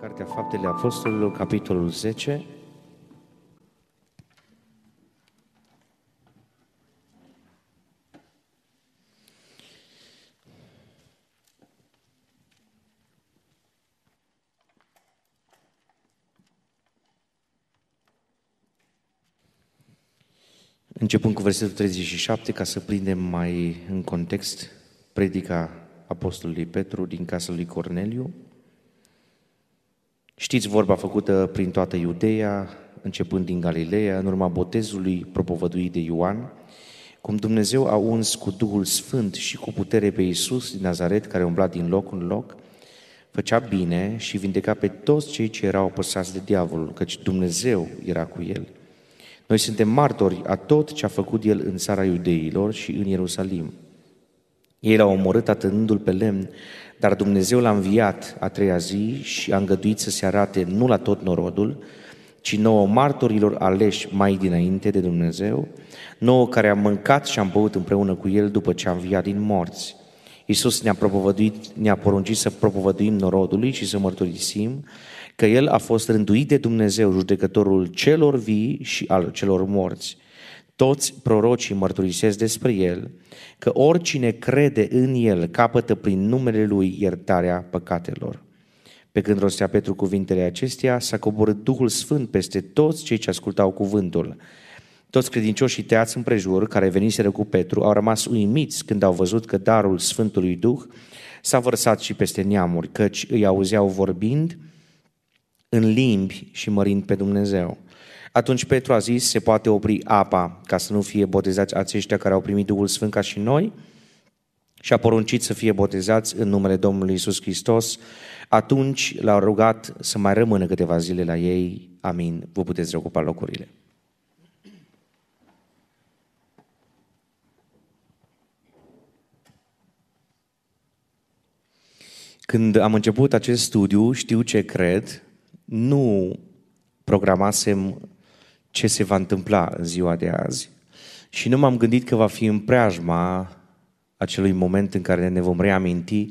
Cartea Faptele Apostolilor, capitolul 10. Începând cu versetul 37, ca să prindem mai în context predica Apostolului Petru din casa lui Corneliu. Știți vorba făcută prin toată Iudeea, începând din Galileea, în urma botezului propovăduit de Ioan, cum Dumnezeu a uns cu Duhul Sfânt și cu putere pe Iisus din Nazaret, care umbla din loc în loc, făcea bine și vindeca pe toți cei ce erau apăsați de diavolul, căci Dumnezeu era cu el. Noi suntem martori a tot ce a făcut el în țara iudeilor și în Ierusalim. Ei l-au omorât atârnându-l pe lemn, dar Dumnezeu l-a înviat a treia zi și a îngăduit să se arate nu la tot norodul, ci nouă martorilor aleși mai dinainte de Dumnezeu, nouă care am mâncat și am băut împreună cu El după ce a înviat din morți. Iisus ne-a, propovăduit, ne-a poruncit să propovăduim norodului și să mărturisim că El a fost rânduit de Dumnezeu, judecătorul celor vii și al celor morți. Toți prorocii mărturisesc despre El că oricine crede în El capătă prin numele Lui iertarea păcatelor. Pe când rostea Petru cuvintele acestea, s-a coborât Duhul Sfânt peste toți cei ce ascultau cuvântul. Toți credincioșii teați împrejur, care veniseră cu Petru, au rămas uimiți când au văzut că darul Sfântului Duh s-a vărsat și peste neamuri, căci îi auzeau vorbind în limbi și mărind pe Dumnezeu. Atunci Petru a zis, se poate opri apa ca să nu fie botezați aceștia care au primit Duhul Sfânt ca și noi? Și a poruncit să fie botezați în numele Domnului Isus Hristos. Atunci l-a rugat să mai rămână câteva zile la ei. Amin. Vă puteți reocupa locurile. Când am început acest studiu, știu ce cred, nu programasem ce se va întâmpla în ziua de azi. Și nu m-am gândit că va fi în preajma acelui moment în care ne vom reaminti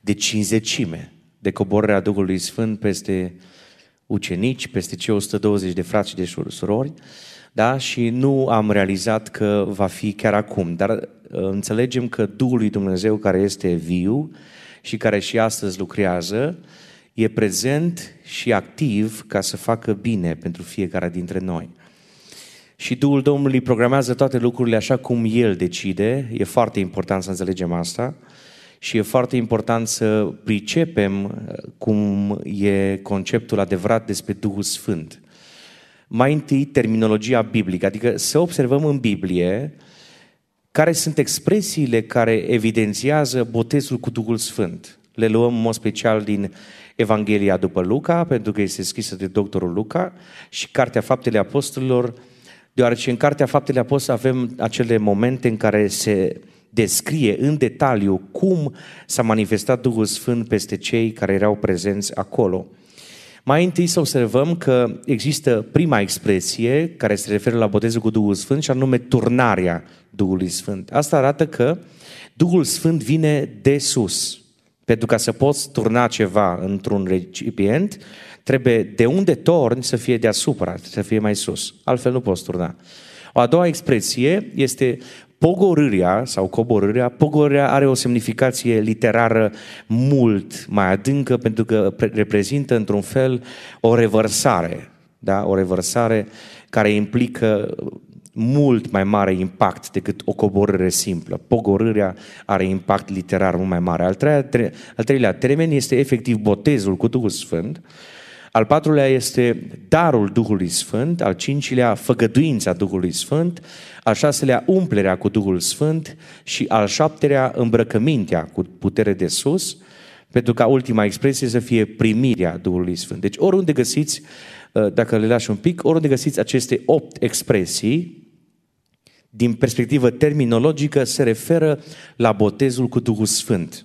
de cinzecime, de coborârea Duhului Sfânt peste ucenici, peste cei 120 de frați și de surori, da? și nu am realizat că va fi chiar acum. Dar uh, înțelegem că Duhul lui Dumnezeu care este viu și care și astăzi lucrează, e prezent și activ ca să facă bine pentru fiecare dintre noi. Și Duhul Domnului programează toate lucrurile așa cum El decide. E foarte important să înțelegem asta. Și e foarte important să pricepem uh, cum e conceptul adevărat despre Duhul Sfânt. Mai întâi, terminologia biblică, adică să observăm în Biblie care sunt expresiile care evidențiază botezul cu Duhul Sfânt. Le luăm în mod special din Evanghelia după Luca, pentru că este scrisă de doctorul Luca, și Cartea Faptele Apostolilor, deoarece în Cartea Faptele Apostolilor avem acele momente în care se descrie în detaliu cum s-a manifestat Duhul Sfânt peste cei care erau prezenți acolo. Mai întâi să observăm că există prima expresie care se referă la botezul cu Duhul Sfânt și anume turnarea Duhului Sfânt. Asta arată că Duhul Sfânt vine de sus. Pentru ca să poți turna ceva într-un recipient, trebuie de unde torni să fie deasupra, să fie mai sus. Altfel nu poți turna. O a doua expresie este pogorârea sau coborârea. Pogorârea are o semnificație literară mult mai adâncă pentru că reprezintă într-un fel o revărsare. Da? O revărsare care implică mult mai mare impact decât o coborâre simplă. Pogorârea are impact literar mult mai mare. Al, treia, tre, al treilea termen este efectiv botezul cu Duhul Sfânt. Al patrulea este darul Duhului Sfânt, al cincilea făgăduința Duhului Sfânt, al șaselea umplerea cu Duhul Sfânt și al șaptelea îmbrăcămintea cu putere de sus, pentru ca ultima expresie să fie primirea Duhului Sfânt. Deci oriunde găsiți, dacă le lași un pic, oriunde găsiți aceste opt expresii, din perspectivă terminologică, se referă la botezul cu Duhul Sfânt.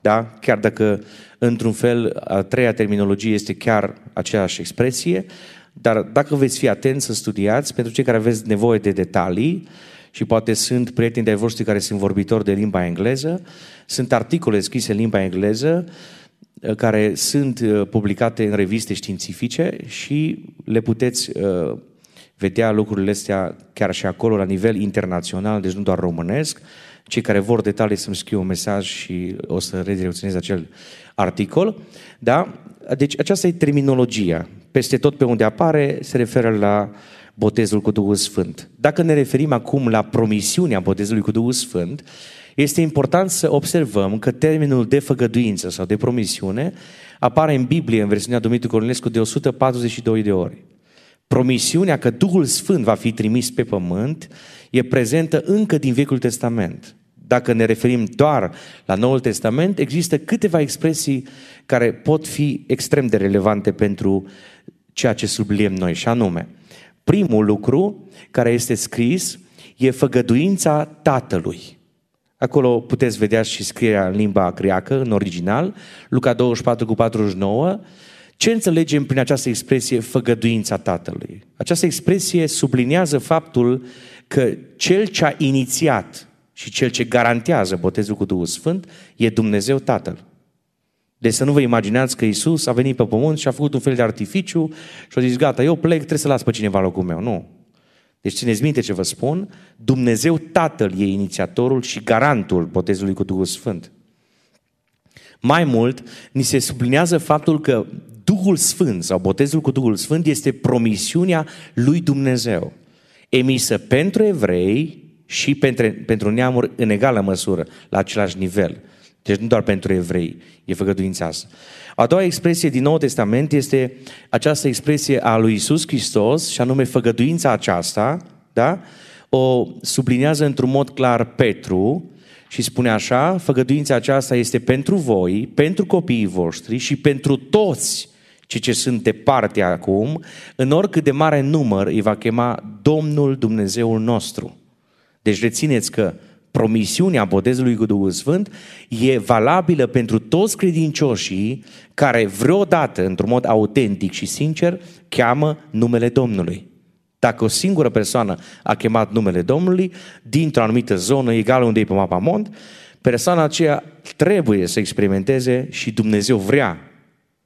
Da? Chiar dacă, într-un fel, a treia terminologie este chiar aceeași expresie, dar dacă veți fi atenți să studiați, pentru cei care aveți nevoie de detalii, și poate sunt prieteni de-ai voștri care sunt vorbitori de limba engleză, sunt articole scrise în limba engleză uh, care sunt uh, publicate în reviste științifice și le puteți vedea lucrurile astea chiar și acolo la nivel internațional, deci nu doar românesc. Cei care vor detalii să-mi scriu un mesaj și o să redirecționez acel articol. Da? Deci aceasta e terminologia. Peste tot pe unde apare se referă la botezul cu Duhul Sfânt. Dacă ne referim acum la promisiunea botezului cu Duhul Sfânt, este important să observăm că termenul de făgăduință sau de promisiune apare în Biblie, în versiunea Dumitru Cornelescu, de 142 de ori. Promisiunea că Duhul Sfânt va fi trimis pe pământ e prezentă încă din Vechiul Testament. Dacă ne referim doar la Noul Testament, există câteva expresii care pot fi extrem de relevante pentru ceea ce sublim noi, și anume, primul lucru care este scris e făgăduința Tatălui. Acolo puteți vedea și scrierea în limba greacă, în original, Luca 24 cu 49. Ce înțelegem prin această expresie făgăduința Tatălui? Această expresie subliniază faptul că cel ce a inițiat și cel ce garantează botezul cu Duhul Sfânt e Dumnezeu Tatăl. Deci să nu vă imaginați că Isus a venit pe pământ și a făcut un fel de artificiu și a zis, gata, eu plec, trebuie să las pe cineva locul meu. Nu. Deci țineți minte ce vă spun, Dumnezeu Tatăl e inițiatorul și garantul botezului cu Duhul Sfânt. Mai mult, ni se sublinează faptul că Duhul Sfânt sau botezul cu Duhul Sfânt este promisiunea lui Dumnezeu, emisă pentru evrei și pentru, pentru neamuri în egală măsură, la același nivel. Deci nu doar pentru evrei e făgăduința asta. A doua expresie din Noul Testament este această expresie a lui Isus Hristos și anume făgăduința aceasta, da? o sublinează într-un mod clar Petru și spune așa, făgăduința aceasta este pentru voi, pentru copiii voștri și pentru toți cei ce sunt departe acum, în oricât de mare număr îi va chema Domnul Dumnezeul nostru. Deci rețineți că promisiunea botezului cu Duhul Sfânt e valabilă pentru toți credincioșii care vreodată, într-un mod autentic și sincer, cheamă numele Domnului. Dacă o singură persoană a chemat numele Domnului, dintr-o anumită zonă, egal unde e pe mapa mond, persoana aceea trebuie să experimenteze și Dumnezeu vrea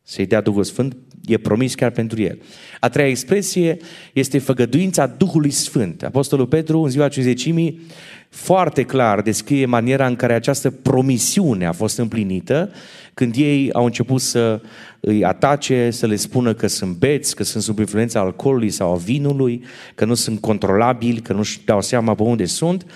să-i dea Duhul Sfânt, e promis chiar pentru el. A treia expresie este făgăduința Duhului Sfânt. Apostolul Petru, în ziua ciuzecimii, foarte clar descrie maniera în care această promisiune a fost împlinită când ei au început să îi atace, să le spună că sunt beți, că sunt sub influența alcoolului sau a vinului, că nu sunt controlabili, că nu-și dau seama pe unde sunt.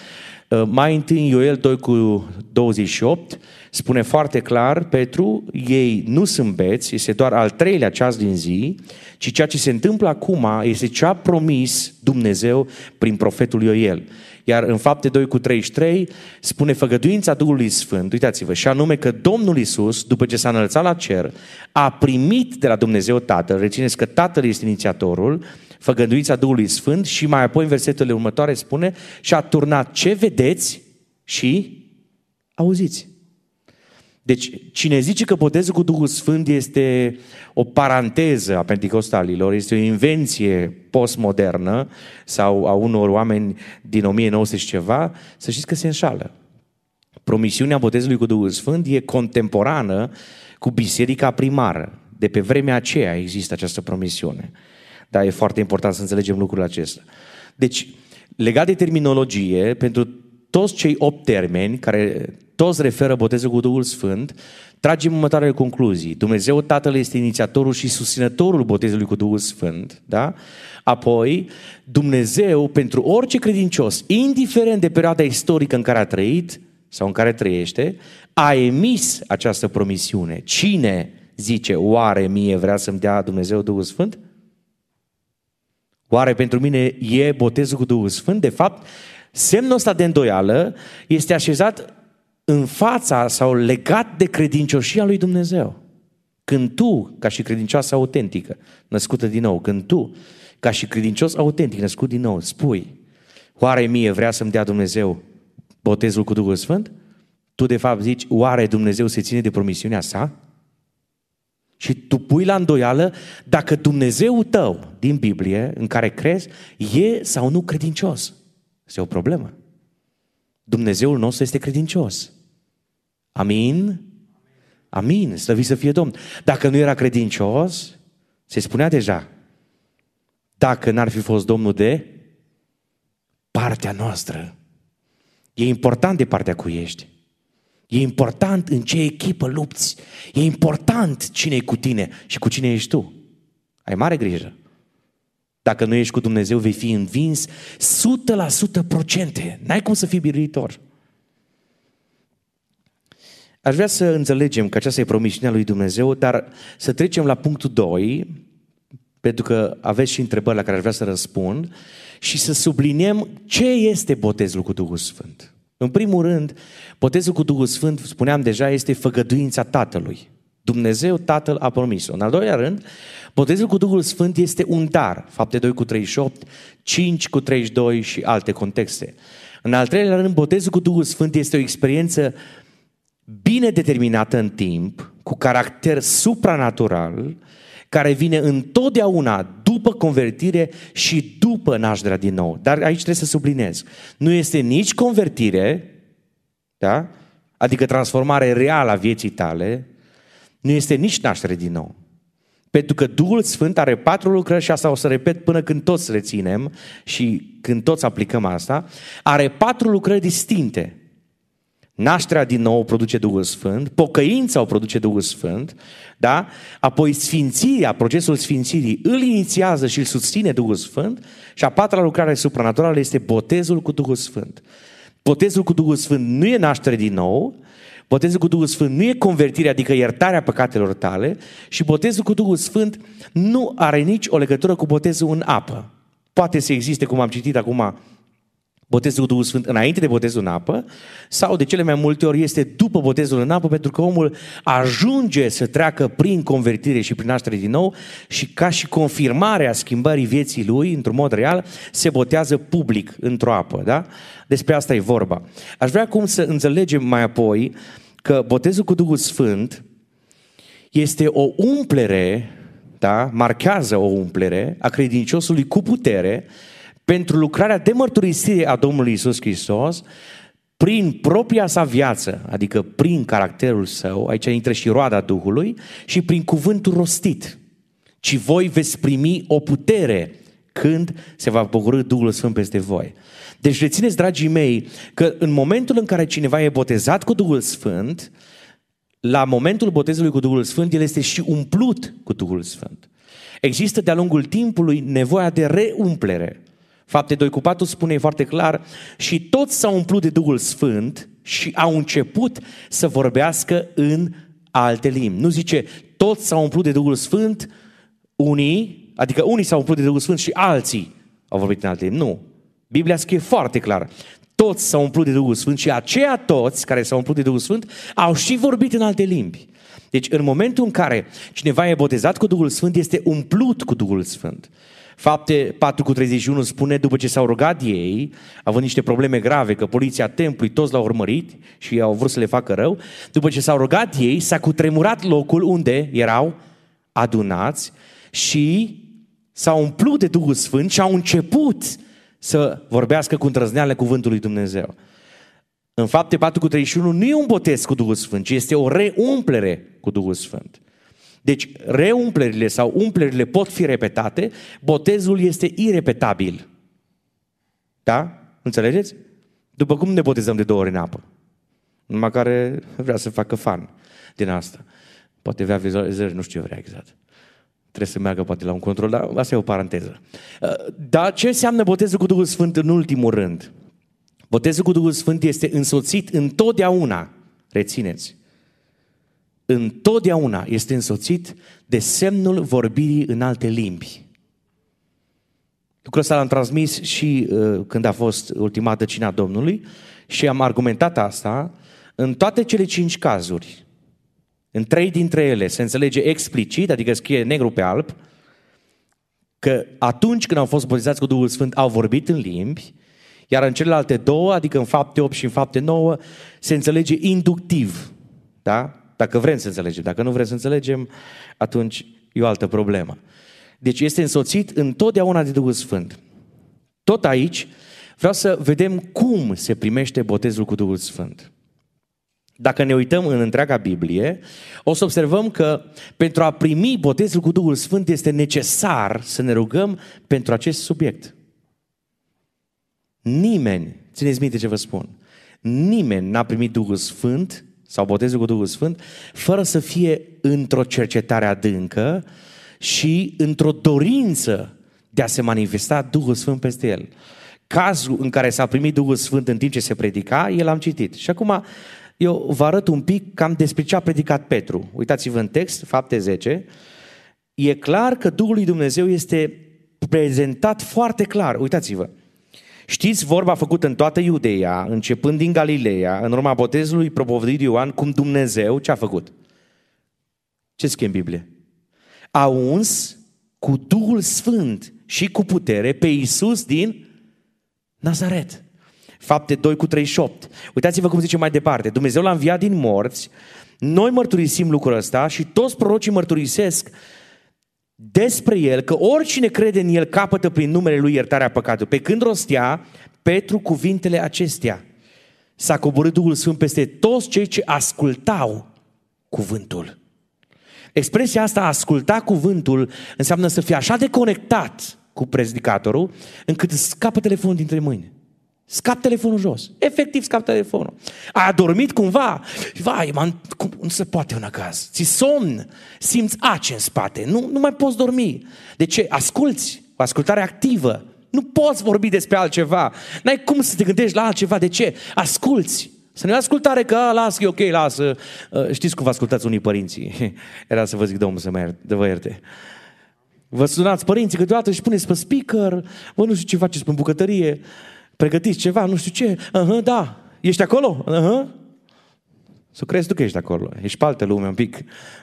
Uh, mai întâi Ioel 2 cu 28 spune foarte clar, Petru, ei nu sunt beți, este doar al treilea ceas din zi, ci ceea ce se întâmplă acum este ce a promis Dumnezeu prin profetul Ioel. Iar în fapte 2 cu 33 spune făgăduința Duhului Sfânt, uitați-vă, și anume că Domnul Isus, după ce s-a înălțat la cer, a primit de la Dumnezeu Tatăl, rețineți că Tatăl este inițiatorul, făgăduința Duhului Sfânt și mai apoi în versetele următoare spune și a turnat ce vedeți și auziți. Deci, cine zice că botezul cu Duhul Sfânt este o paranteză a penticostalilor, este o invenție postmodernă sau a unor oameni din 1900 și ceva, să știți că se înșală. Promisiunea botezului cu Duhul Sfânt e contemporană cu biserica primară. De pe vremea aceea există această promisiune. Dar e foarte important să înțelegem lucrul acesta. Deci, legat de terminologie, pentru toți cei opt termeni care toți referă botezul cu Duhul Sfânt, tragem următoarele concluzii. Dumnezeu Tatăl este inițiatorul și susținătorul botezului cu Duhul Sfânt, da? Apoi, Dumnezeu, pentru orice credincios, indiferent de perioada istorică în care a trăit sau în care trăiește, a emis această promisiune. Cine zice, oare mie vrea să-mi dea Dumnezeu Duhul Sfânt? Oare pentru mine e botezul cu Duhul Sfânt? De fapt, semnul ăsta de îndoială este așezat în fața sau legat de credincioșia lui Dumnezeu. Când tu, ca și credincioasă autentică, născută din nou, când tu, ca și credincios autentic, născut din nou, spui, oare mie vrea să-mi dea Dumnezeu botezul cu Duhul Sfânt? Tu de fapt zici, oare Dumnezeu se ține de promisiunea sa? Și tu pui la îndoială dacă Dumnezeu tău din Biblie, în care crezi, e sau nu credincios. Este o problemă. Dumnezeul nostru este credincios. Amin? Amin, slăvit să fie Domn. Dacă nu era credincios, se spunea deja, dacă n-ar fi fost Domnul de partea noastră. E important de partea cu ești. E important în ce echipă lupți. E important cine e cu tine și cu cine ești tu. Ai mare grijă. Dacă nu ești cu Dumnezeu, vei fi învins 100% procente. N-ai cum să fii biruitor. Aș vrea să înțelegem că aceasta e promisiunea lui Dumnezeu, dar să trecem la punctul 2, pentru că aveți și întrebări la care aș vrea să răspund, și să subliniem ce este botezul cu Duhul Sfânt. În primul rând, botezul cu Duhul Sfânt, spuneam deja, este făgăduința Tatălui. Dumnezeu Tatăl a promis-o. În al doilea rând, botezul cu Duhul Sfânt este un dar. Fapte 2 cu 38, 5 cu 32 și alte contexte. În al treilea rând, botezul cu Duhul Sfânt este o experiență bine determinată în timp, cu caracter supranatural, care vine întotdeauna după convertire și după nașterea din nou. Dar aici trebuie să sublinez. Nu este nici convertire, da? adică transformare reală a vieții tale, nu este nici naștere din nou. Pentru că Duhul Sfânt are patru lucrări și asta o să repet până când toți reținem și când toți aplicăm asta, are patru lucrări distincte. Nașterea din nou produce Duhul Sfânt, pocăința o produce Duhul Sfânt, da? apoi sfințirea, procesul sfințirii îl inițiază și îl susține Duhul Sfânt și a patra lucrare supranaturală este botezul cu Duhul Sfânt. Botezul cu Duhul Sfânt nu e naștere din nou, botezul cu Duhul Sfânt nu e convertire, adică iertarea păcatelor tale și botezul cu Duhul Sfânt nu are nici o legătură cu botezul în apă. Poate să existe, cum am citit acum, botezul cu Duhul Sfânt înainte de botezul în apă sau de cele mai multe ori este după botezul în apă pentru că omul ajunge să treacă prin convertire și prin naștere din nou și ca și confirmarea schimbării vieții lui într-un mod real se botează public într-o apă. Da? Despre asta e vorba. Aș vrea acum să înțelegem mai apoi că botezul cu Duhul Sfânt este o umplere, da? marchează o umplere a credinciosului cu putere pentru lucrarea de mărturisire a Domnului Isus Hristos prin propria sa viață, adică prin caracterul său, aici intră și roada Duhului, și prin cuvântul rostit. Ci voi veți primi o putere când se va pogorâ Duhul Sfânt peste voi. Deci rețineți, dragii mei, că în momentul în care cineva e botezat cu Duhul Sfânt, la momentul botezului cu Duhul Sfânt, el este și umplut cu Duhul Sfânt. Există de-a lungul timpului nevoia de reumplere. Fapte 2 cu 4 spune foarte clar și toți s-au umplut de Duhul Sfânt și au început să vorbească în alte limbi. Nu zice toți s-au umplut de Duhul Sfânt, unii, adică unii s-au umplut de Duhul Sfânt și alții au vorbit în alte limbi. Nu. Biblia scrie foarte clar. Toți s-au umplut de Duhul Sfânt și aceia toți care s-au umplut de Duhul Sfânt au și vorbit în alte limbi. Deci în momentul în care cineva e botezat cu Duhul Sfânt, este umplut cu Duhul Sfânt. Fapte 4 cu 31 spune, după ce s-au rugat ei, având niște probleme grave, că poliția templului toți l-au urmărit și au vrut să le facă rău, după ce s-au rugat ei, s-a cutremurat locul unde erau adunați și s-au umplut de Duhul Sfânt și au început să vorbească cu îndrăzneală cuvântul lui Dumnezeu. În fapte 4 cu 31 nu e un botez cu Duhul Sfânt, ci este o reumplere cu Duhul Sfânt. Deci reumplerile sau umplerile pot fi repetate, botezul este irepetabil. Da? Înțelegeți? După cum ne botezăm de două ori în apă. Numai care vrea să facă fan din asta. Poate avea vizualizări, nu știu ce vrea exact. Trebuie să meargă poate la un control, dar asta e o paranteză. Uh, dar ce înseamnă botezul cu Duhul Sfânt în ultimul rând? Botezul cu Duhul Sfânt este însoțit întotdeauna, rețineți, întotdeauna este însoțit de semnul vorbirii în alte limbi. Lucrul ăsta l-am transmis și uh, când a fost ultimată cina Domnului și am argumentat asta în toate cele cinci cazuri. În trei dintre ele se înțelege explicit, adică scrie negru pe alb, că atunci când au fost botezați cu Duhul Sfânt au vorbit în limbi, iar în celelalte două, adică în fapte 8 și în fapte 9, se înțelege inductiv. Da? Dacă vrem să înțelegem. Dacă nu vrem să înțelegem, atunci e o altă problemă. Deci este însoțit întotdeauna de Duhul Sfânt. Tot aici vreau să vedem cum se primește botezul cu Duhul Sfânt. Dacă ne uităm în întreaga Biblie, o să observăm că pentru a primi botezul cu Duhul Sfânt este necesar să ne rugăm pentru acest subiect. Nimeni, țineți minte ce vă spun, nimeni n-a primit Duhul Sfânt sau botezul cu Duhul Sfânt fără să fie într-o cercetare adâncă și într-o dorință de a se manifesta Duhul Sfânt peste el. Cazul în care s-a primit Duhul Sfânt în timp ce se predica, el am citit. Și acum eu vă arăt un pic cam despre ce a predicat Petru. Uitați-vă în text, fapte 10. E clar că Duhul lui Dumnezeu este prezentat foarte clar. Uitați-vă. Știți vorba făcută în toată Iudeea, începând din Galileea, în urma botezului propovăduit Ioan, cum Dumnezeu ce a făcut? Ce scrie în Biblie? A uns cu Duhul Sfânt și cu putere pe Iisus din Nazaret. Fapte 2 cu 38. Uitați-vă cum zice mai departe. Dumnezeu l-a înviat din morți, noi mărturisim lucrul ăsta și toți prorocii mărturisesc despre el că oricine crede în el capătă prin numele lui iertarea păcatului. Pe când rostea Petru cuvintele acestea, s-a coborât Duhul Sfânt peste toți cei ce ascultau cuvântul. Expresia asta, a asculta cuvântul, înseamnă să fii așa de conectat cu predicatorul, încât scapă telefonul dintre mâini. Scap telefonul jos. Efectiv scap telefonul. Ai adormit cumva? Vai, man, cum, nu se poate un caz. Ți somn, simți ace în spate, nu, nu mai poți dormi. De ce? Asculți, o ascultare activă. Nu poți vorbi despre altceva. N-ai cum să te gândești la altceva. De ce? Asculți. Să nu ascultare că, a, las, e ok, lasă. Uh, știți cum vă ascultați unii părinții? Era să vă zic, Domnul să mă ierte, de vă ierte. Vă sunați părinții câteodată și puneți pe speaker, vă nu știu ce faceți pe bucătărie, pregătiți ceva, nu știu ce, uh-huh, da, ești acolo? Uh-huh. Să crezi tu că ești acolo. Ești pe altă lume un pic.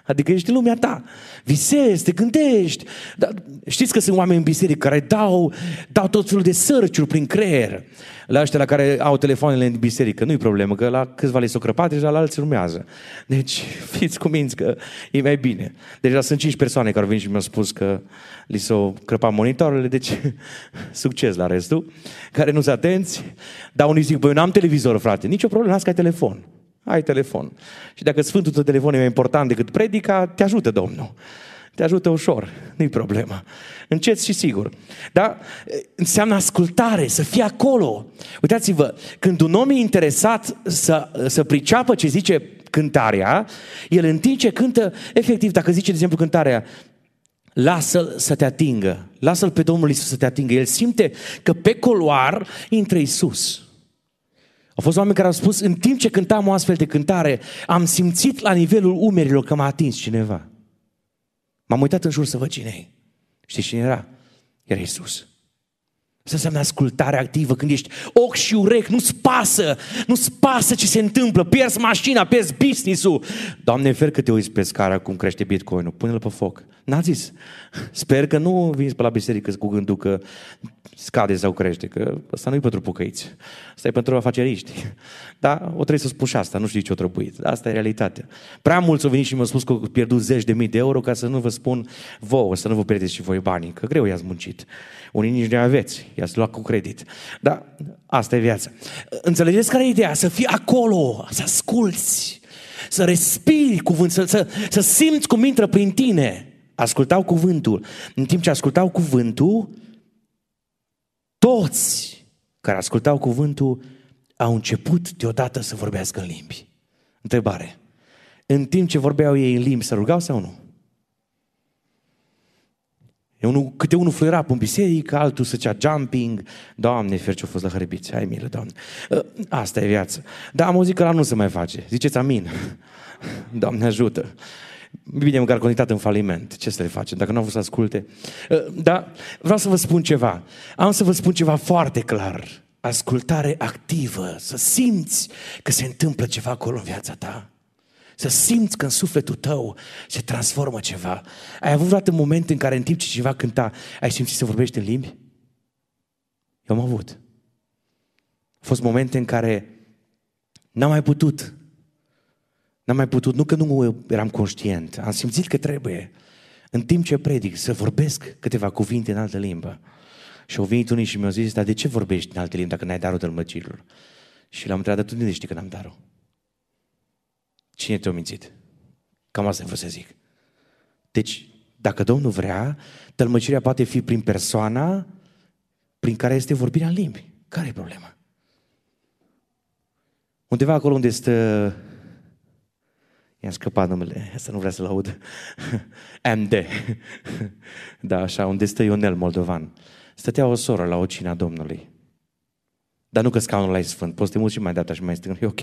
Adică ești în lumea ta. Visezi, te gândești. Dar știți că sunt oameni în biserică care dau, dau tot felul de sărciuri prin creier. La ăștia la care au telefoanele în biserică. Nu-i problemă, că la câțiva le s-o crăpat, la alții urmează. Deci fiți cuminți că e mai bine. Deja sunt cinci persoane care au venit și mi-au spus că li s-au crăpat monitorele, deci succes la restul. Care nu sunt atenți. Dar unii zic, băi, eu n-am televizor, frate. Nici o problemă, las că ai telefon. Ai telefon. Și dacă Sfântul tău telefon e mai important decât predica, te ajută Domnul. Te ajută ușor, nu-i problemă. Încet și sigur. Dar înseamnă ascultare, să fie acolo. Uitați-vă, când un om e interesat să, să priceapă ce zice cântarea, el în timp ce cântă, efectiv, dacă zice, de exemplu, cântarea, lasă-l să te atingă, lasă-l pe Domnul Iisus să te atingă. El simte că pe coloar intră Iisus. Au fost oameni care au spus, în timp ce cântam o astfel de cântare, am simțit la nivelul umerilor că m-a atins cineva. M-am uitat în jur să văd cine e. Știți cine era? Era Iisus. Asta înseamnă ascultare activă când ești ochi și urechi, nu-ți pasă, nu-ți pasă ce se întâmplă, pierzi mașina, pierzi business-ul. Doamne, fer că te uiți pe scara cum crește bitcoin-ul, pune-l pe foc. N-a zis. Sper că nu vin pe la biserică cu gândul că scade sau crește, că asta nu e pentru pucăiți, asta e pentru afaceriști. Da, o trebuie să spun și asta, nu știu ce o trebuit. Asta e realitatea. Prea mulți au venit și mi-au spus că au pierdut zeci de mii de euro ca să nu vă spun vouă, să nu vă pierdeți și voi banii, că greu i-ați muncit. Unii nici nu aveți, i-ați luat cu credit. Da, asta e viața. Înțelegeți care e ideea? Să fii acolo, să asculți, să respiri cuvânt, să, să, să simți cum intră prin tine. Ascultau cuvântul. În timp ce ascultau cuvântul, toți care ascultau cuvântul au început deodată să vorbească în limbi. Întrebare. În timp ce vorbeau ei în limbi, se rugau sau nu? Unul, câte unul fluiera pe un biserică, altul să cea jumping. Doamne, fer ce-a fost la hărbiți. Hai milă, Doamne. Ă, asta e viața. Da, am auzit că la nu se mai face. Ziceți amin. Doamne ajută. Bine, măcar conectat în faliment. Ce să le facem, dacă nu au vrut să asculte? Ă, dar vreau să vă spun ceva. Am să vă spun ceva foarte clar. Ascultare activă, să simți că se întâmplă ceva acolo în viața ta. Să simți că în sufletul tău se transformă ceva. Ai avut vreodată moment în care în timp ce cineva cânta, ai simțit să vorbești în limbi? Eu am avut. Au fost momente în care n-am mai putut N-am mai putut, nu că nu eram conștient, am simțit că trebuie, în timp ce predic, să vorbesc câteva cuvinte în altă limbă. Și au venit unii și mi-au zis, dar de ce vorbești în alte limbi dacă n-ai darul tălmăcilor? Și l-am întrebat, tu de știi că n-am darul? Cine te-a mințit? Cam asta vreau să zic. Deci, dacă Domnul vrea, tălmăcirea poate fi prin persoana prin care este vorbirea în limbi. Care e problema? Undeva acolo unde stă I-am scăpat numele, asta nu vrea să-l aud. MD. da, așa, unde stă Ionel Moldovan. Stătea o soră la o cina Domnului. Dar nu că scaunul ăla e sfânt, poți să te muți și mai data și mai stâng, e ok.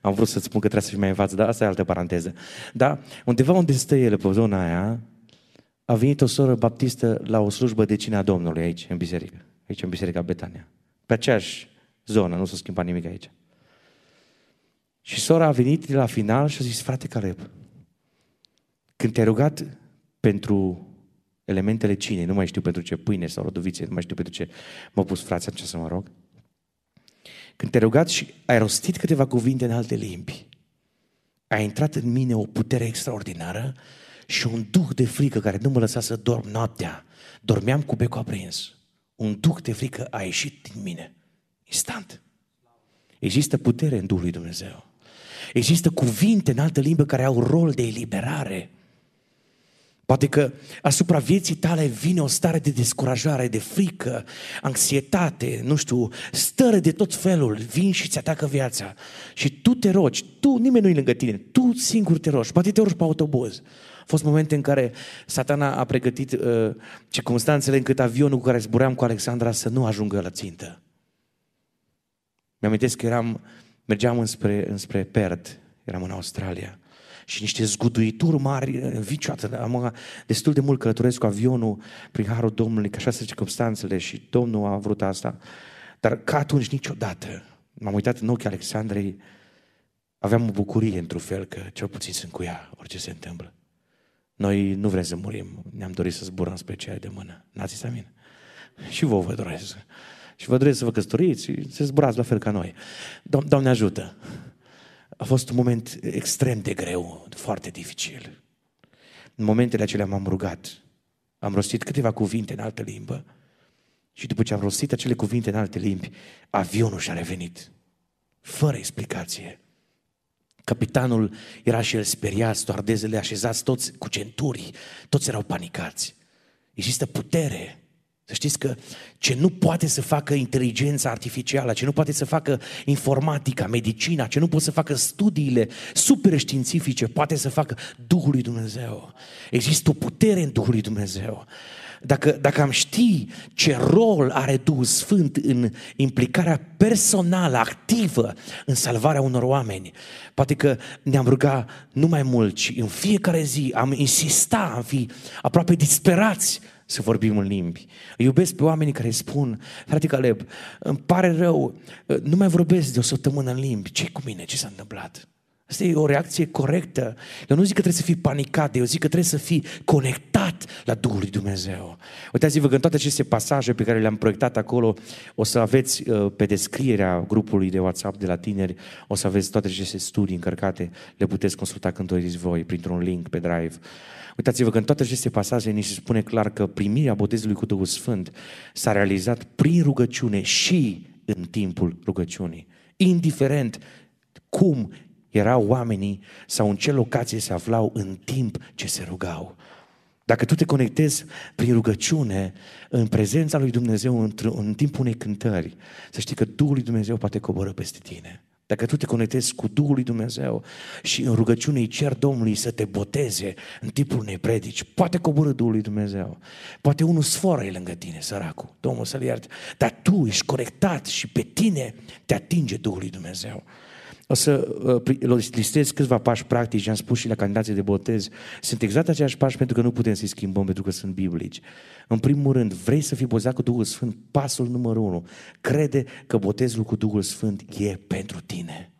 Am vrut să-ți spun că trebuie să fii mai în față, dar asta e altă paranteză. Da, undeva unde stă el, pe zona aia, a venit o soră baptistă la o slujbă de cina Domnului aici, în biserică. Aici, în biserica Betania. Pe aceeași zonă, nu s-a schimbat nimic aici. Și sora a venit la final și a zis, frate Caleb, când te-ai rugat pentru elementele cinei, nu mai știu pentru ce pâine sau rodovițe, nu mai știu pentru ce m-au pus frații ce să mă rog, când te-ai rugat și ai rostit câteva cuvinte în alte limbi, a intrat în mine o putere extraordinară și un duh de frică care nu mă lăsa să dorm noaptea. Dormeam cu becul aprins. Un duh de frică a ieșit din mine. Instant. Există putere în Duhul lui Dumnezeu. Există cuvinte în altă limbă care au rol de eliberare. Poate că asupra vieții tale vine o stare de descurajare, de frică, anxietate, nu știu, stări de tot felul, vin și ți atacă viața. Și tu te rogi, tu, nimeni nu-i lângă tine, tu singur te rogi, poate te rogi pe autobuz. Au fost momente în care satana a pregătit uh, circunstanțele încât avionul cu care zbuream cu Alexandra să nu ajungă la țintă. Mi-am că eram mergeam înspre, înspre Perth, eram în Australia, și niște zguduituri mari, niciodată, am destul de mult călătoresc cu avionul prin Harul Domnului, că așa se circumstanțele și Domnul a vrut asta. Dar ca atunci niciodată, m-am uitat în ochii Alexandrei, aveam o bucurie într-un fel că cel puțin sunt cu ea, orice se întâmplă. Noi nu vrem să murim, ne-am dorit să zburăm spre cea de mână. N-ați zis amin? Și vouă vă doresc și vă doresc să vă căsătoriți și să zburați la fel ca noi. Dom- Doamne ajută! A fost un moment extrem de greu, foarte dificil. În momentele acelea m-am rugat. Am rostit câteva cuvinte în altă limbă și după ce am rostit acele cuvinte în alte limbi, avionul și-a revenit. Fără explicație. Capitanul era și el speriat, stoardezele așezați toți cu centuri, toți erau panicați. Există putere să știți că ce nu poate să facă inteligența artificială, ce nu poate să facă informatica, medicina, ce nu poate să facă studiile super științifice, poate să facă Duhul lui Dumnezeu. Există o putere în Duhul lui Dumnezeu. Dacă, dacă am ști ce rol are Duhul Sfânt în implicarea personală, activă în salvarea unor oameni, poate că ne-am rugat nu mai mult, ci în fiecare zi am insista, am fi aproape disperați să vorbim în limbi. Îi iubesc pe oamenii care spun, frate Caleb, îmi pare rău, nu mai vorbesc de o săptămână în limbi. ce cu mine? Ce s-a întâmplat? Asta e o reacție corectă. Eu nu zic că trebuie să fii panicat, eu zic că trebuie să fii conectat la Duhul lui Dumnezeu. Uitați-vă că în toate aceste pasaje pe care le-am proiectat acolo, o să aveți uh, pe descrierea grupului de WhatsApp de la tineri, o să aveți toate aceste studii încărcate, le puteți consulta când doriți voi, printr-un link pe Drive. Uitați-vă că în toate aceste pasaje ni se spune clar că primirea botezului cu Duhul Sfânt s-a realizat prin rugăciune și în timpul rugăciunii. Indiferent cum erau oamenii sau în ce locație se aflau în timp ce se rugau. Dacă tu te conectezi prin rugăciune, în prezența lui Dumnezeu, în, în timpul unei cântări, să știi că Duhul lui Dumnezeu poate coboră peste tine. Dacă tu te conectezi cu Duhul lui Dumnezeu și în rugăciune îi cer Domnului să te boteze în timpul unei predici, poate coboră Duhul lui Dumnezeu. Poate unul sforă e lângă tine, săracul, Domnul să-l ierte. Dar tu ești conectat și pe tine te atinge Duhul lui Dumnezeu. O să uh, listez câțiva pași practici, am spus și la candidații de botez. Sunt exact aceiași pași pentru că nu putem să-i schimbăm, pentru că sunt biblici. În primul rând, vrei să fii botezat cu Duhul Sfânt? Pasul numărul unu. Crede că botezul cu Duhul Sfânt e pentru tine.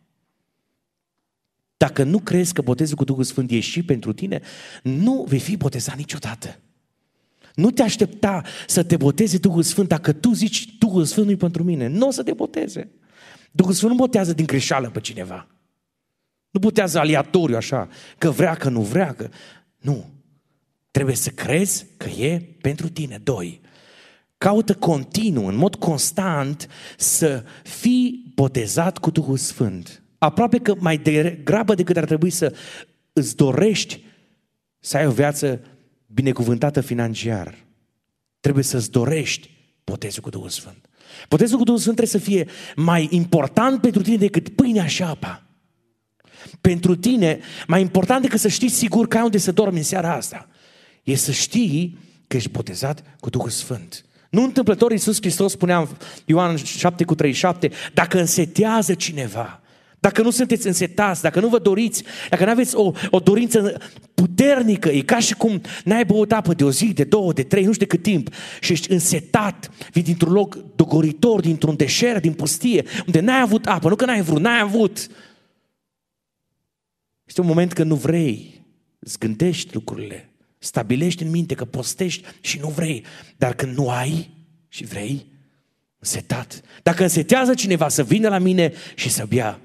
Dacă nu crezi că botezul cu Duhul Sfânt e și pentru tine, nu vei fi botezat niciodată. Nu te aștepta să te boteze Duhul Sfânt dacă tu zici Duhul Sfânt nu pentru mine. Nu o să te boteze. Duhul Sfânt nu botează din greșeală pe cineva. Nu botează aleatoriu așa, că vrea, că nu vrea, că... Nu. Trebuie să crezi că e pentru tine. Doi. Caută continuu, în mod constant, să fii botezat cu Duhul Sfânt. aproape că mai degrabă decât ar trebui să îți dorești să ai o viață binecuvântată financiar, trebuie să-ți dorești botezul cu Duhul Sfânt. Botezul cu Duhul Sfânt trebuie să fie mai important pentru tine decât pâinea și apa. Pentru tine, mai important decât să știi sigur că ai unde să dormi în seara asta, e să știi că ești botezat cu Duhul Sfânt. Nu întâmplător Iisus Hristos spunea în Ioan 7 cu 37, dacă însetează cineva, dacă nu sunteți însetați, dacă nu vă doriți, dacă nu aveți o, o dorință puternică, e ca și cum n-ai băut apă de o zi, de două, de trei, nu știu de cât timp și ești însetat, vii dintr-un loc dogoritor, dintr-un deșert, din pustie, unde n-ai avut apă, nu că n-ai vrut, n-ai avut. Este un moment când nu vrei, îți gândești lucrurile, stabilești în minte că postești și nu vrei, dar când nu ai și vrei, însetat. Dacă însetează cineva să vină la mine și să bea,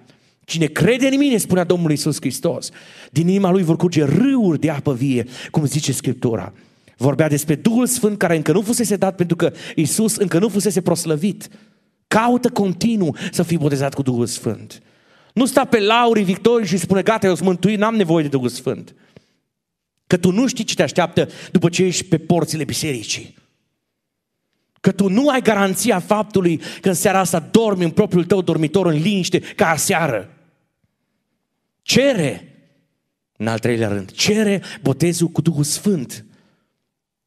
Cine crede în mine, spunea Domnul Iisus Hristos, din inima lui vor curge râuri de apă vie, cum zice Scriptura. Vorbea despre Duhul Sfânt care încă nu fusese dat pentru că Iisus încă nu fusese proslăvit. Caută continuu să fii botezat cu Duhul Sfânt. Nu sta pe laurii victorii și spune, gata, eu sunt mântuit, n-am nevoie de Duhul Sfânt. Că tu nu știi ce te așteaptă după ce ești pe porțile bisericii. Că tu nu ai garanția faptului că în seara asta dormi în propriul tău dormitor în liniște ca aseară. Cere, în al treilea rând, cere botezul cu Duhul Sfânt.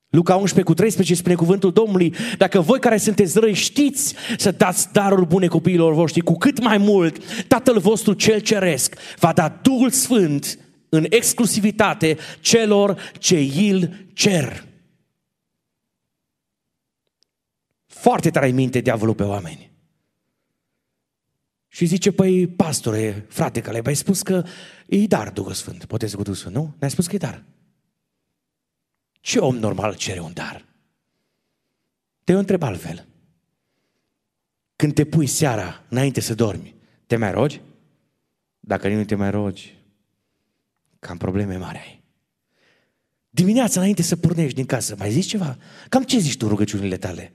Luca 11 cu 13 spune cuvântul Domnului, dacă voi care sunteți răi știți să dați daruri bune copiilor voștri, cu cât mai mult Tatăl vostru cel ceresc va da Duhul Sfânt în exclusivitate celor ce îl cer. Foarte tare minte diavolul pe oameni. Și zice, păi, pastore, frate, că le-ai spus că e dar Duhul Sfânt, botezul cu Duhul Sfânt, nu? Ne-ai spus că e dar. Ce om normal cere un dar? Te întreb altfel. Când te pui seara, înainte să dormi, te mai rogi? Dacă nu te mai rogi, cam probleme mari ai. Dimineața, înainte să pornești din casă, mai zici ceva? Cam ce zici tu rugăciunile tale?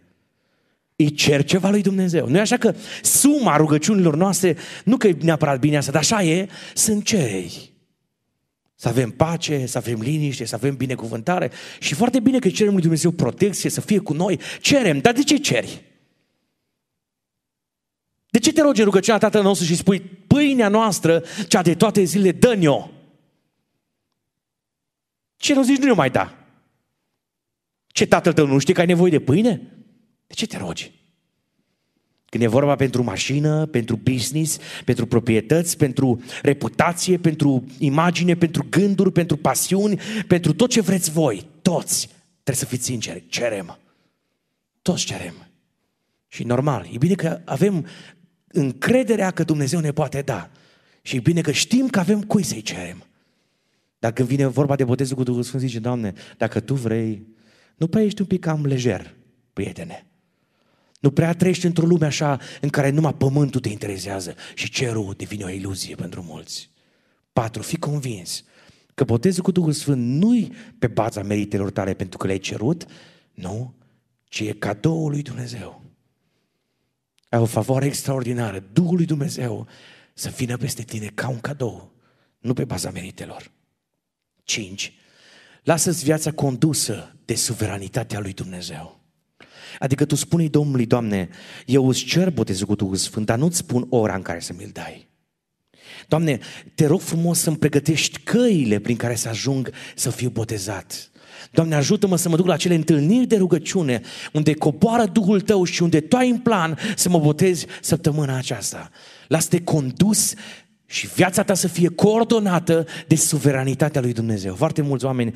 Îi cer ceva lui Dumnezeu. Nu e așa că suma rugăciunilor noastre, nu că e neapărat bine asta, dar așa e, sunt cereri. Să avem pace, să avem liniște, să avem binecuvântare și foarte bine că cerem lui Dumnezeu protecție, să fie cu noi. Cerem, dar de ce ceri? De ce te rogi în rugăciunea Tatăl nostru și spui pâinea noastră, cea de toate zilele, dă-ne-o? Ce nu zici, nu ne mai da. Ce tatăl tău nu știe că ai nevoie de pâine? De ce te rogi? Când e vorba pentru mașină, pentru business, pentru proprietăți, pentru reputație, pentru imagine, pentru gânduri, pentru pasiuni, pentru tot ce vreți voi, toți, trebuie să fiți sinceri, cerem. Toți cerem. Și normal, e bine că avem încrederea că Dumnezeu ne poate da. Și e bine că știm că avem cui să-i cerem. Dar când vine vorba de botezul cu Duhul Sfânt, zice, Doamne, dacă Tu vrei, nu prea ești un pic cam lejer, prietene. Nu prea trăiești într-o lume așa în care numai pământul te interesează și cerul devine o iluzie pentru mulți. Patru, fii convins că botezul cu Duhul Sfânt nu-i pe baza meritelor tale pentru că le-ai cerut, nu, ci e cadoul lui Dumnezeu. Ai o favoare extraordinară, Duhul lui Dumnezeu să vină peste tine ca un cadou, nu pe baza meritelor. Cinci, lasă-ți viața condusă de suveranitatea lui Dumnezeu. Adică tu spune Domnului, Doamne, eu îți cer botezul cu Duhul Sfânt, dar nu-ți spun ora în care să mi-l dai. Doamne, te rog frumos să-mi pregătești căile prin care să ajung să fiu botezat. Doamne, ajută-mă să mă duc la acele întâlniri de rugăciune unde coboară Duhul Tău și unde Tu ai în plan să mă botezi săptămâna aceasta. Lasă-te condus și viața ta să fie coordonată de suveranitatea lui Dumnezeu. Foarte mulți oameni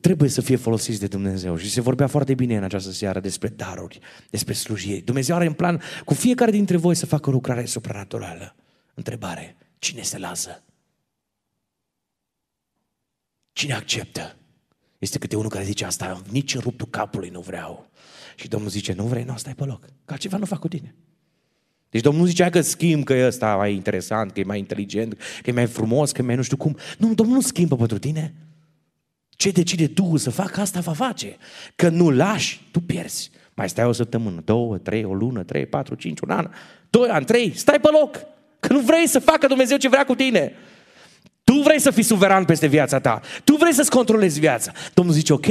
trebuie să fie folosiți de Dumnezeu. Și se vorbea foarte bine în această seară despre daruri, despre slujiri. Dumnezeu are în plan cu fiecare dintre voi să facă o lucrare supranaturală. Întrebare, cine se lasă? Cine acceptă? Este câte unul care zice asta, nici în ruptul capului nu vreau. Și Domnul zice, nu vrei, nu, stai pe loc. Că altceva nu fac cu tine. Deci Domnul nu zicea că schimb, că e ăsta mai interesant, că e mai inteligent, că e mai frumos, că e mai nu știu cum. Nu, Domnul nu schimbă pentru tine. Ce decide Duhul să facă, asta va face. Că nu lași, tu pierzi. Mai stai o săptămână, două, trei, o lună, trei, patru, cinci, un an, doi ani, trei, stai pe loc. Că nu vrei să facă Dumnezeu ce vrea cu tine. Tu vrei să fii suveran peste viața ta. Tu vrei să-ți controlezi viața. Domnul zice, ok,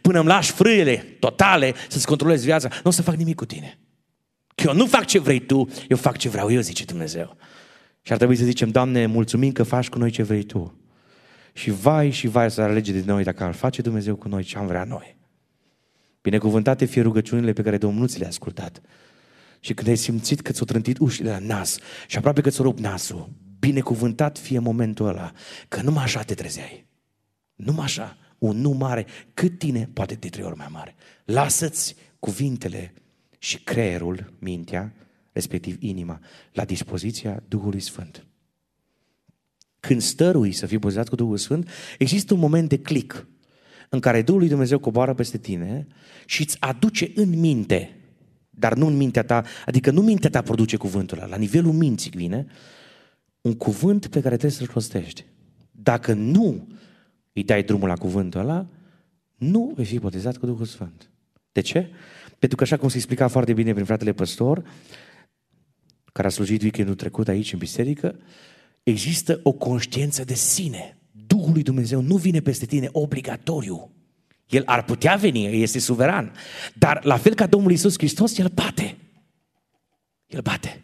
până îmi lași frâiele totale să-ți controlezi viața, nu o să fac nimic cu tine. Că eu nu fac ce vrei tu, eu fac ce vreau eu, zice Dumnezeu. Și ar trebui să zicem, Doamne, mulțumim că faci cu noi ce vrei Tu. Și vai și vai să alege de noi dacă ar face Dumnezeu cu noi ce am vrea noi. Binecuvântate fie rugăciunile pe care Domnul nu ți le-a ascultat. Și când ai simțit că ți-o trântit ușile la nas și aproape că ți-o rupt nasul, binecuvântat fie momentul ăla, că numai așa te trezeai. Numai așa, un nu mare, cât tine, poate de trei ori mai mare. Lasă-ți cuvintele și creierul, mintea, respectiv inima, la dispoziția Duhului Sfânt. Când stărui să fii bozat cu Duhul Sfânt, există un moment de click în care Duhul lui Dumnezeu coboară peste tine și îți aduce în minte, dar nu în mintea ta, adică nu mintea ta produce cuvântul ăla, la nivelul minții vine, un cuvânt pe care trebuie să-l rostești. Dacă nu îi dai drumul la cuvântul ăla, nu vei fi botezat cu Duhul Sfânt. De ce? Pentru că așa cum se explica foarte bine prin fratele păstor, care a slujit weekendul trecut aici în biserică, există o conștiință de sine. Duhul lui Dumnezeu nu vine peste tine obligatoriu. El ar putea veni, este suveran. Dar la fel ca Domnul Iisus Hristos, El bate. El bate.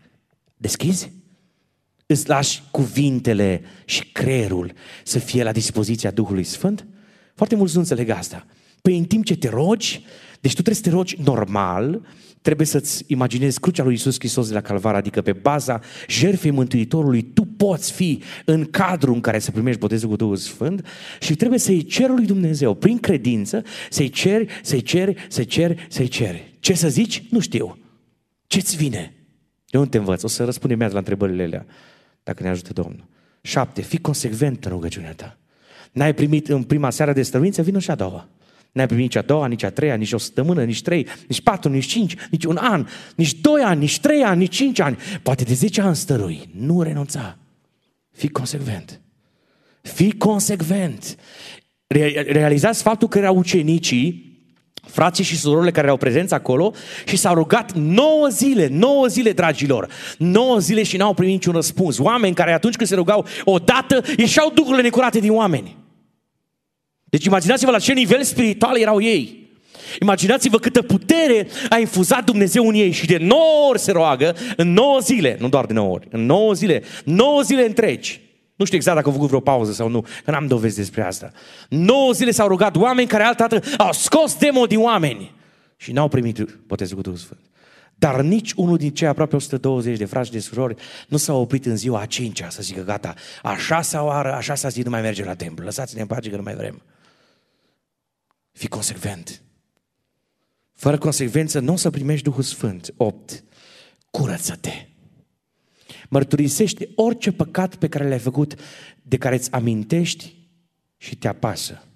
Deschizi? Îți lași cuvintele și creierul să fie la dispoziția Duhului Sfânt? Foarte mulți nu înțeleg asta. Păi în timp ce te rogi, deci tu trebuie să te rogi normal, trebuie să-ți imaginezi crucea lui Isus Hristos de la Calvar, adică pe baza jertfei Mântuitorului, tu poți fi în cadrul în care să primești botezul cu Duhul Sfânt și trebuie să-i ceri lui Dumnezeu, prin credință, să-i ceri, să-i ceri, să-i ceri, să-i ceri. Ce să zici? Nu știu. Ce-ți vine? Eu nu te învăț, o să răspundem la întrebările alea, dacă ne ajută Domnul. Șapte, fii consecvent în rugăciunea ta. N-ai primit în prima seară de stăruință, vină și a doua. N-ai primit nici a doua, nici a treia, nici o săptămână, nici trei, nici patru, nici cinci, nici un an, nici doi ani, nici trei ani, nici cinci ani. Poate de zece ani stărui. Nu renunța. Fii consecvent. Fii consecvent. Realizați faptul că erau ucenicii, frații și surorile care erau prezenți acolo și s-au rugat 9 zile, 9 zile, dragilor, 9 zile și n-au primit niciun răspuns. Oameni care atunci când se rugau odată, ieșeau duhurile necurate din oameni. Deci imaginați-vă la ce nivel spiritual erau ei. Imaginați-vă câtă putere a infuzat Dumnezeu în ei și de 9 ori se roagă, în 9 zile, nu doar de 9 ori, în 9 zile, 9 zile întregi. Nu știu exact dacă au făcut vreo pauză sau nu, că n-am dovezi despre asta. 9 zile s-au rugat oameni care altădată au scos demon din oameni și n-au primit botezul cu Duhul Sfânt. Dar nici unul din cei aproape 120 de frați de surori nu s-au oprit în ziua a cincea să zică gata, a șasea oară, a șasea zi nu mai merge la templu, lăsați-ne în pace că nu mai vrem. Fii consecvent. Fără consecvență nu o să primești Duhul Sfânt. 8. Curăță-te. Mărturisește orice păcat pe care l-ai făcut, de care îți amintești și te apasă.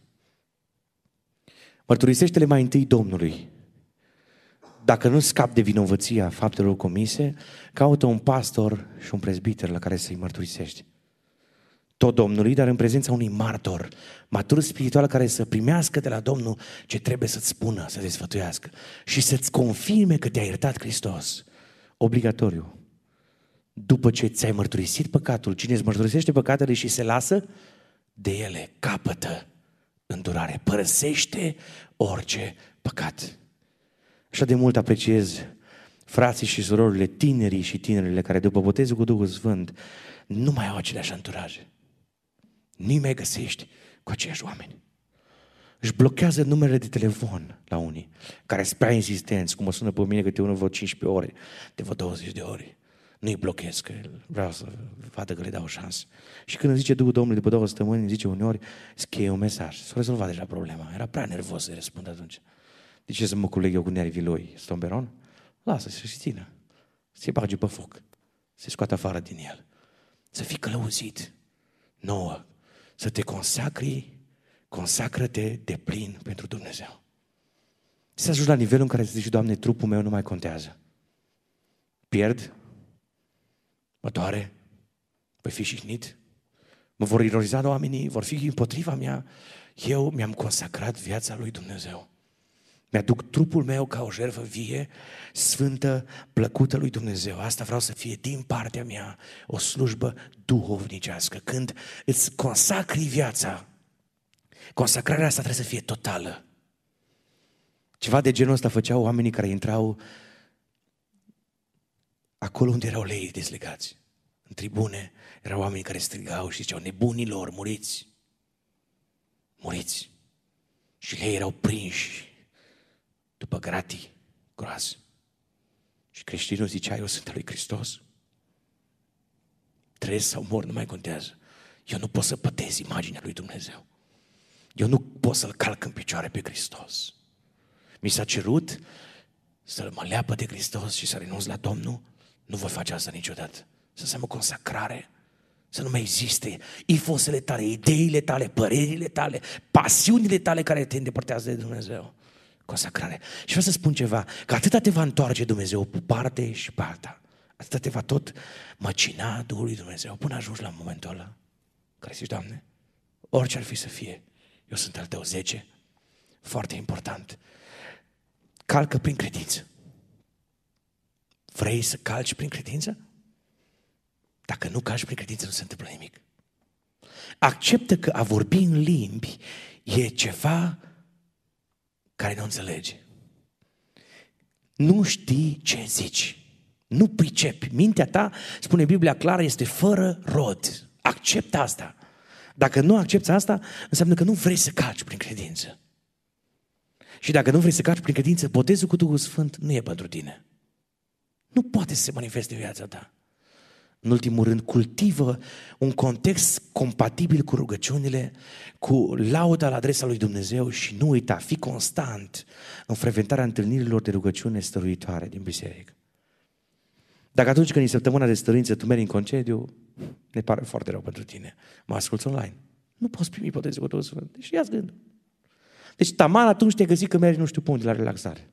Mărturisește-le mai întâi Domnului. Dacă nu scapi de vinovăția faptelor comise, caută un pastor și un prezbiter la care să-i mărturisești tot Domnului, dar în prezența unui martor, matur spiritual care să primească de la Domnul ce trebuie să-ți spună, să te sfătuiască și să-ți confirme că te-a iertat Hristos. Obligatoriu. După ce ți-ai mărturisit păcatul, cine îți mărturisește păcatele și se lasă, de ele capătă îndurare. Părăsește orice păcat. Așa de mult apreciez frații și surorile, tinerii și tinerile care după botezul cu Duhul Sfânt nu mai au aceleași anturaje. Nu mai găsești cu aceiași oameni. Își blochează numerele de telefon la unii, care sunt prea insistenți, cum mă sună pe mine câte unul vreo 15 ore, de vreo 20 de ore. Nu-i blochez, că vreau să vadă că le dau o șansă. Și când îmi zice Duhul Domnului după două săptămâni, îmi zice uneori, scrie un mesaj. S-a rezolvat deja problema. Era prea nervos să răspund atunci. De ce să mă culeg eu cu nervii lui? Stomberon? Lasă să se țină. Se bage pe foc. Se scoate afară din el. Să fii călăuzit. Nouă să te consacri, consacră-te de plin pentru Dumnezeu. Să ajungi la nivelul în care să zici, Doamne, trupul meu nu mai contează. Pierd, mă doare, voi fi șihnit, mă vor ironiza oamenii, vor fi împotriva mea. Eu mi-am consacrat viața lui Dumnezeu. Mi-aduc trupul meu ca o jertfă vie, sfântă, plăcută lui Dumnezeu. Asta vreau să fie din partea mea o slujbă duhovnicească. Când îți consacri viața, consacrarea asta trebuie să fie totală. Ceva de genul ăsta făceau oamenii care intrau acolo unde erau lei dezlegați. În tribune erau oameni care strigau și ziceau, nebunilor, muriți! Muriți! Și lei erau prinși după gratii groase. Și creștinul zicea, eu sunt al lui Hristos. Trăiesc sau mor, nu mai contează. Eu nu pot să pătez imaginea lui Dumnezeu. Eu nu pot să-L calc în picioare pe Hristos. Mi s-a cerut să mă leapă de Hristos și să renunț la Domnul. Nu voi face asta niciodată. Să înseamnă consacrare. Să nu mai existe ifosele tale, ideile tale, părerile tale, pasiunile tale care te îndepărtează de Dumnezeu consacrare. Și vreau să spun ceva, că atâta te va întoarce Dumnezeu pe parte și pe alta. Atâta te va tot măcina Duhului Dumnezeu până ajungi la momentul ăla care zici, Doamne, orice ar fi să fie, eu sunt al tău zece. Foarte important. Calcă prin credință. Vrei să calci prin credință? Dacă nu calci prin credință, nu se întâmplă nimic. Acceptă că a vorbi în limbi e ceva care nu înțelege. Nu știi ce zici. Nu pricepi. Mintea ta, spune Biblia clară, este fără rod. Acceptă asta. Dacă nu accepti asta, înseamnă că nu vrei să calci prin credință. Și dacă nu vrei să calci prin credință, botezul cu Duhul Sfânt nu e pentru tine. Nu poate să se manifeste în viața ta în ultimul rând, cultivă un context compatibil cu rugăciunile, cu lauda la adresa lui Dumnezeu și nu uita, fi constant în frecventarea întâlnirilor de rugăciune stăruitoare din biserică. Dacă atunci când e săptămâna de stărință tu mergi în concediu, ne pare foarte rău pentru tine. Mă asculți online. Nu poți primi potezul cu Duhul Sfânt. Deci ia gândul. Deci taman atunci te găsi că mergi nu știu pe unde la relaxare.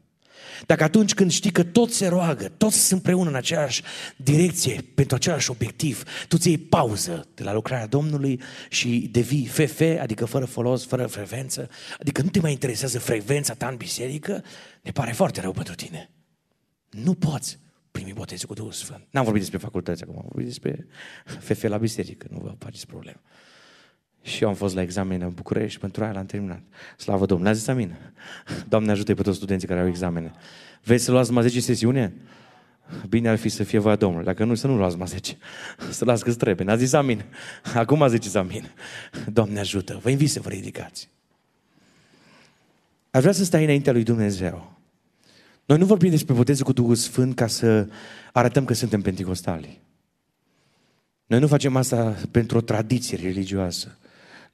Dacă atunci când știi că toți se roagă, toți sunt împreună în aceeași direcție, pentru același obiectiv, tu ți iei pauză de la lucrarea Domnului și devii fefe, adică fără folos, fără frecvență, adică nu te mai interesează frecvența ta în biserică, ne pare foarte rău pentru tine. Nu poți primi botezul cu Duhul Sfânt. N-am vorbit despre facultăți acum, am vorbit despre fefe la biserică, nu vă faceți probleme. Și eu am fost la examen în București, pentru aia l-am terminat. Slavă Domnului, a zis amin. Doamne ajută pe toți studenții care au examene. Vei să luați numai 10 sesiune? Bine ar fi să fie voia Domnului. Dacă nu, să nu luați numai 10. Să las câți trebuie. N-a zis amin. Acum ziceți amin. Doamne ajută. Vă invit să vă ridicați. Aș vrea să stai înaintea lui Dumnezeu. Noi nu vorbim despre botezul cu Duhul Sfânt ca să arătăm că suntem penticostali. Noi nu facem asta pentru o tradiție religioasă.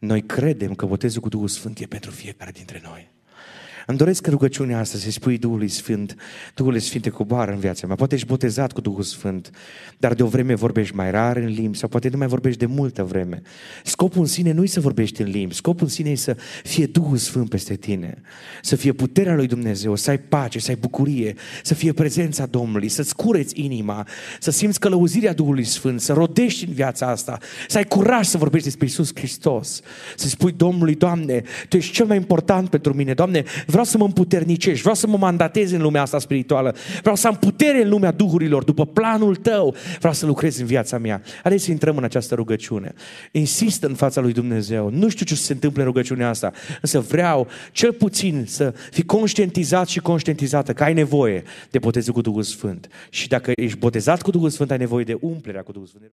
Noi credem că botezul cu Duhul Sfânt e pentru fiecare dintre noi. Îmi doresc rugăciunea asta să spui Duhului Sfânt, Duhul Sfânt te coboară în viața mea. Poate ești botezat cu Duhul Sfânt, dar de o vreme vorbești mai rar în limbi sau poate nu mai vorbești de multă vreme. Scopul în sine nu e să vorbești în limbi, scopul în sine e să fie Duhul Sfânt peste tine, să fie puterea lui Dumnezeu, să ai pace, să ai bucurie, să fie prezența Domnului, să-ți cureți inima, să simți călăuzirea Duhului Sfânt, să rodești în viața asta, să ai curaj să vorbești despre Isus Hristos, să spui Domnului, Doamne, Tu ești cel mai important pentru mine, Doamne, vreau să mă împuternicești, vreau să mă mandatez în lumea asta spirituală, vreau să am putere în lumea duhurilor, după planul tău, vreau să lucrez în viața mea. Haideți să intrăm în această rugăciune. Insist în fața lui Dumnezeu. Nu știu ce se întâmplă în rugăciunea asta, însă vreau cel puțin să fii conștientizat și conștientizată că ai nevoie de botezul cu Duhul Sfânt. Și dacă ești botezat cu Duhul Sfânt, ai nevoie de umplerea cu Duhul Sfânt.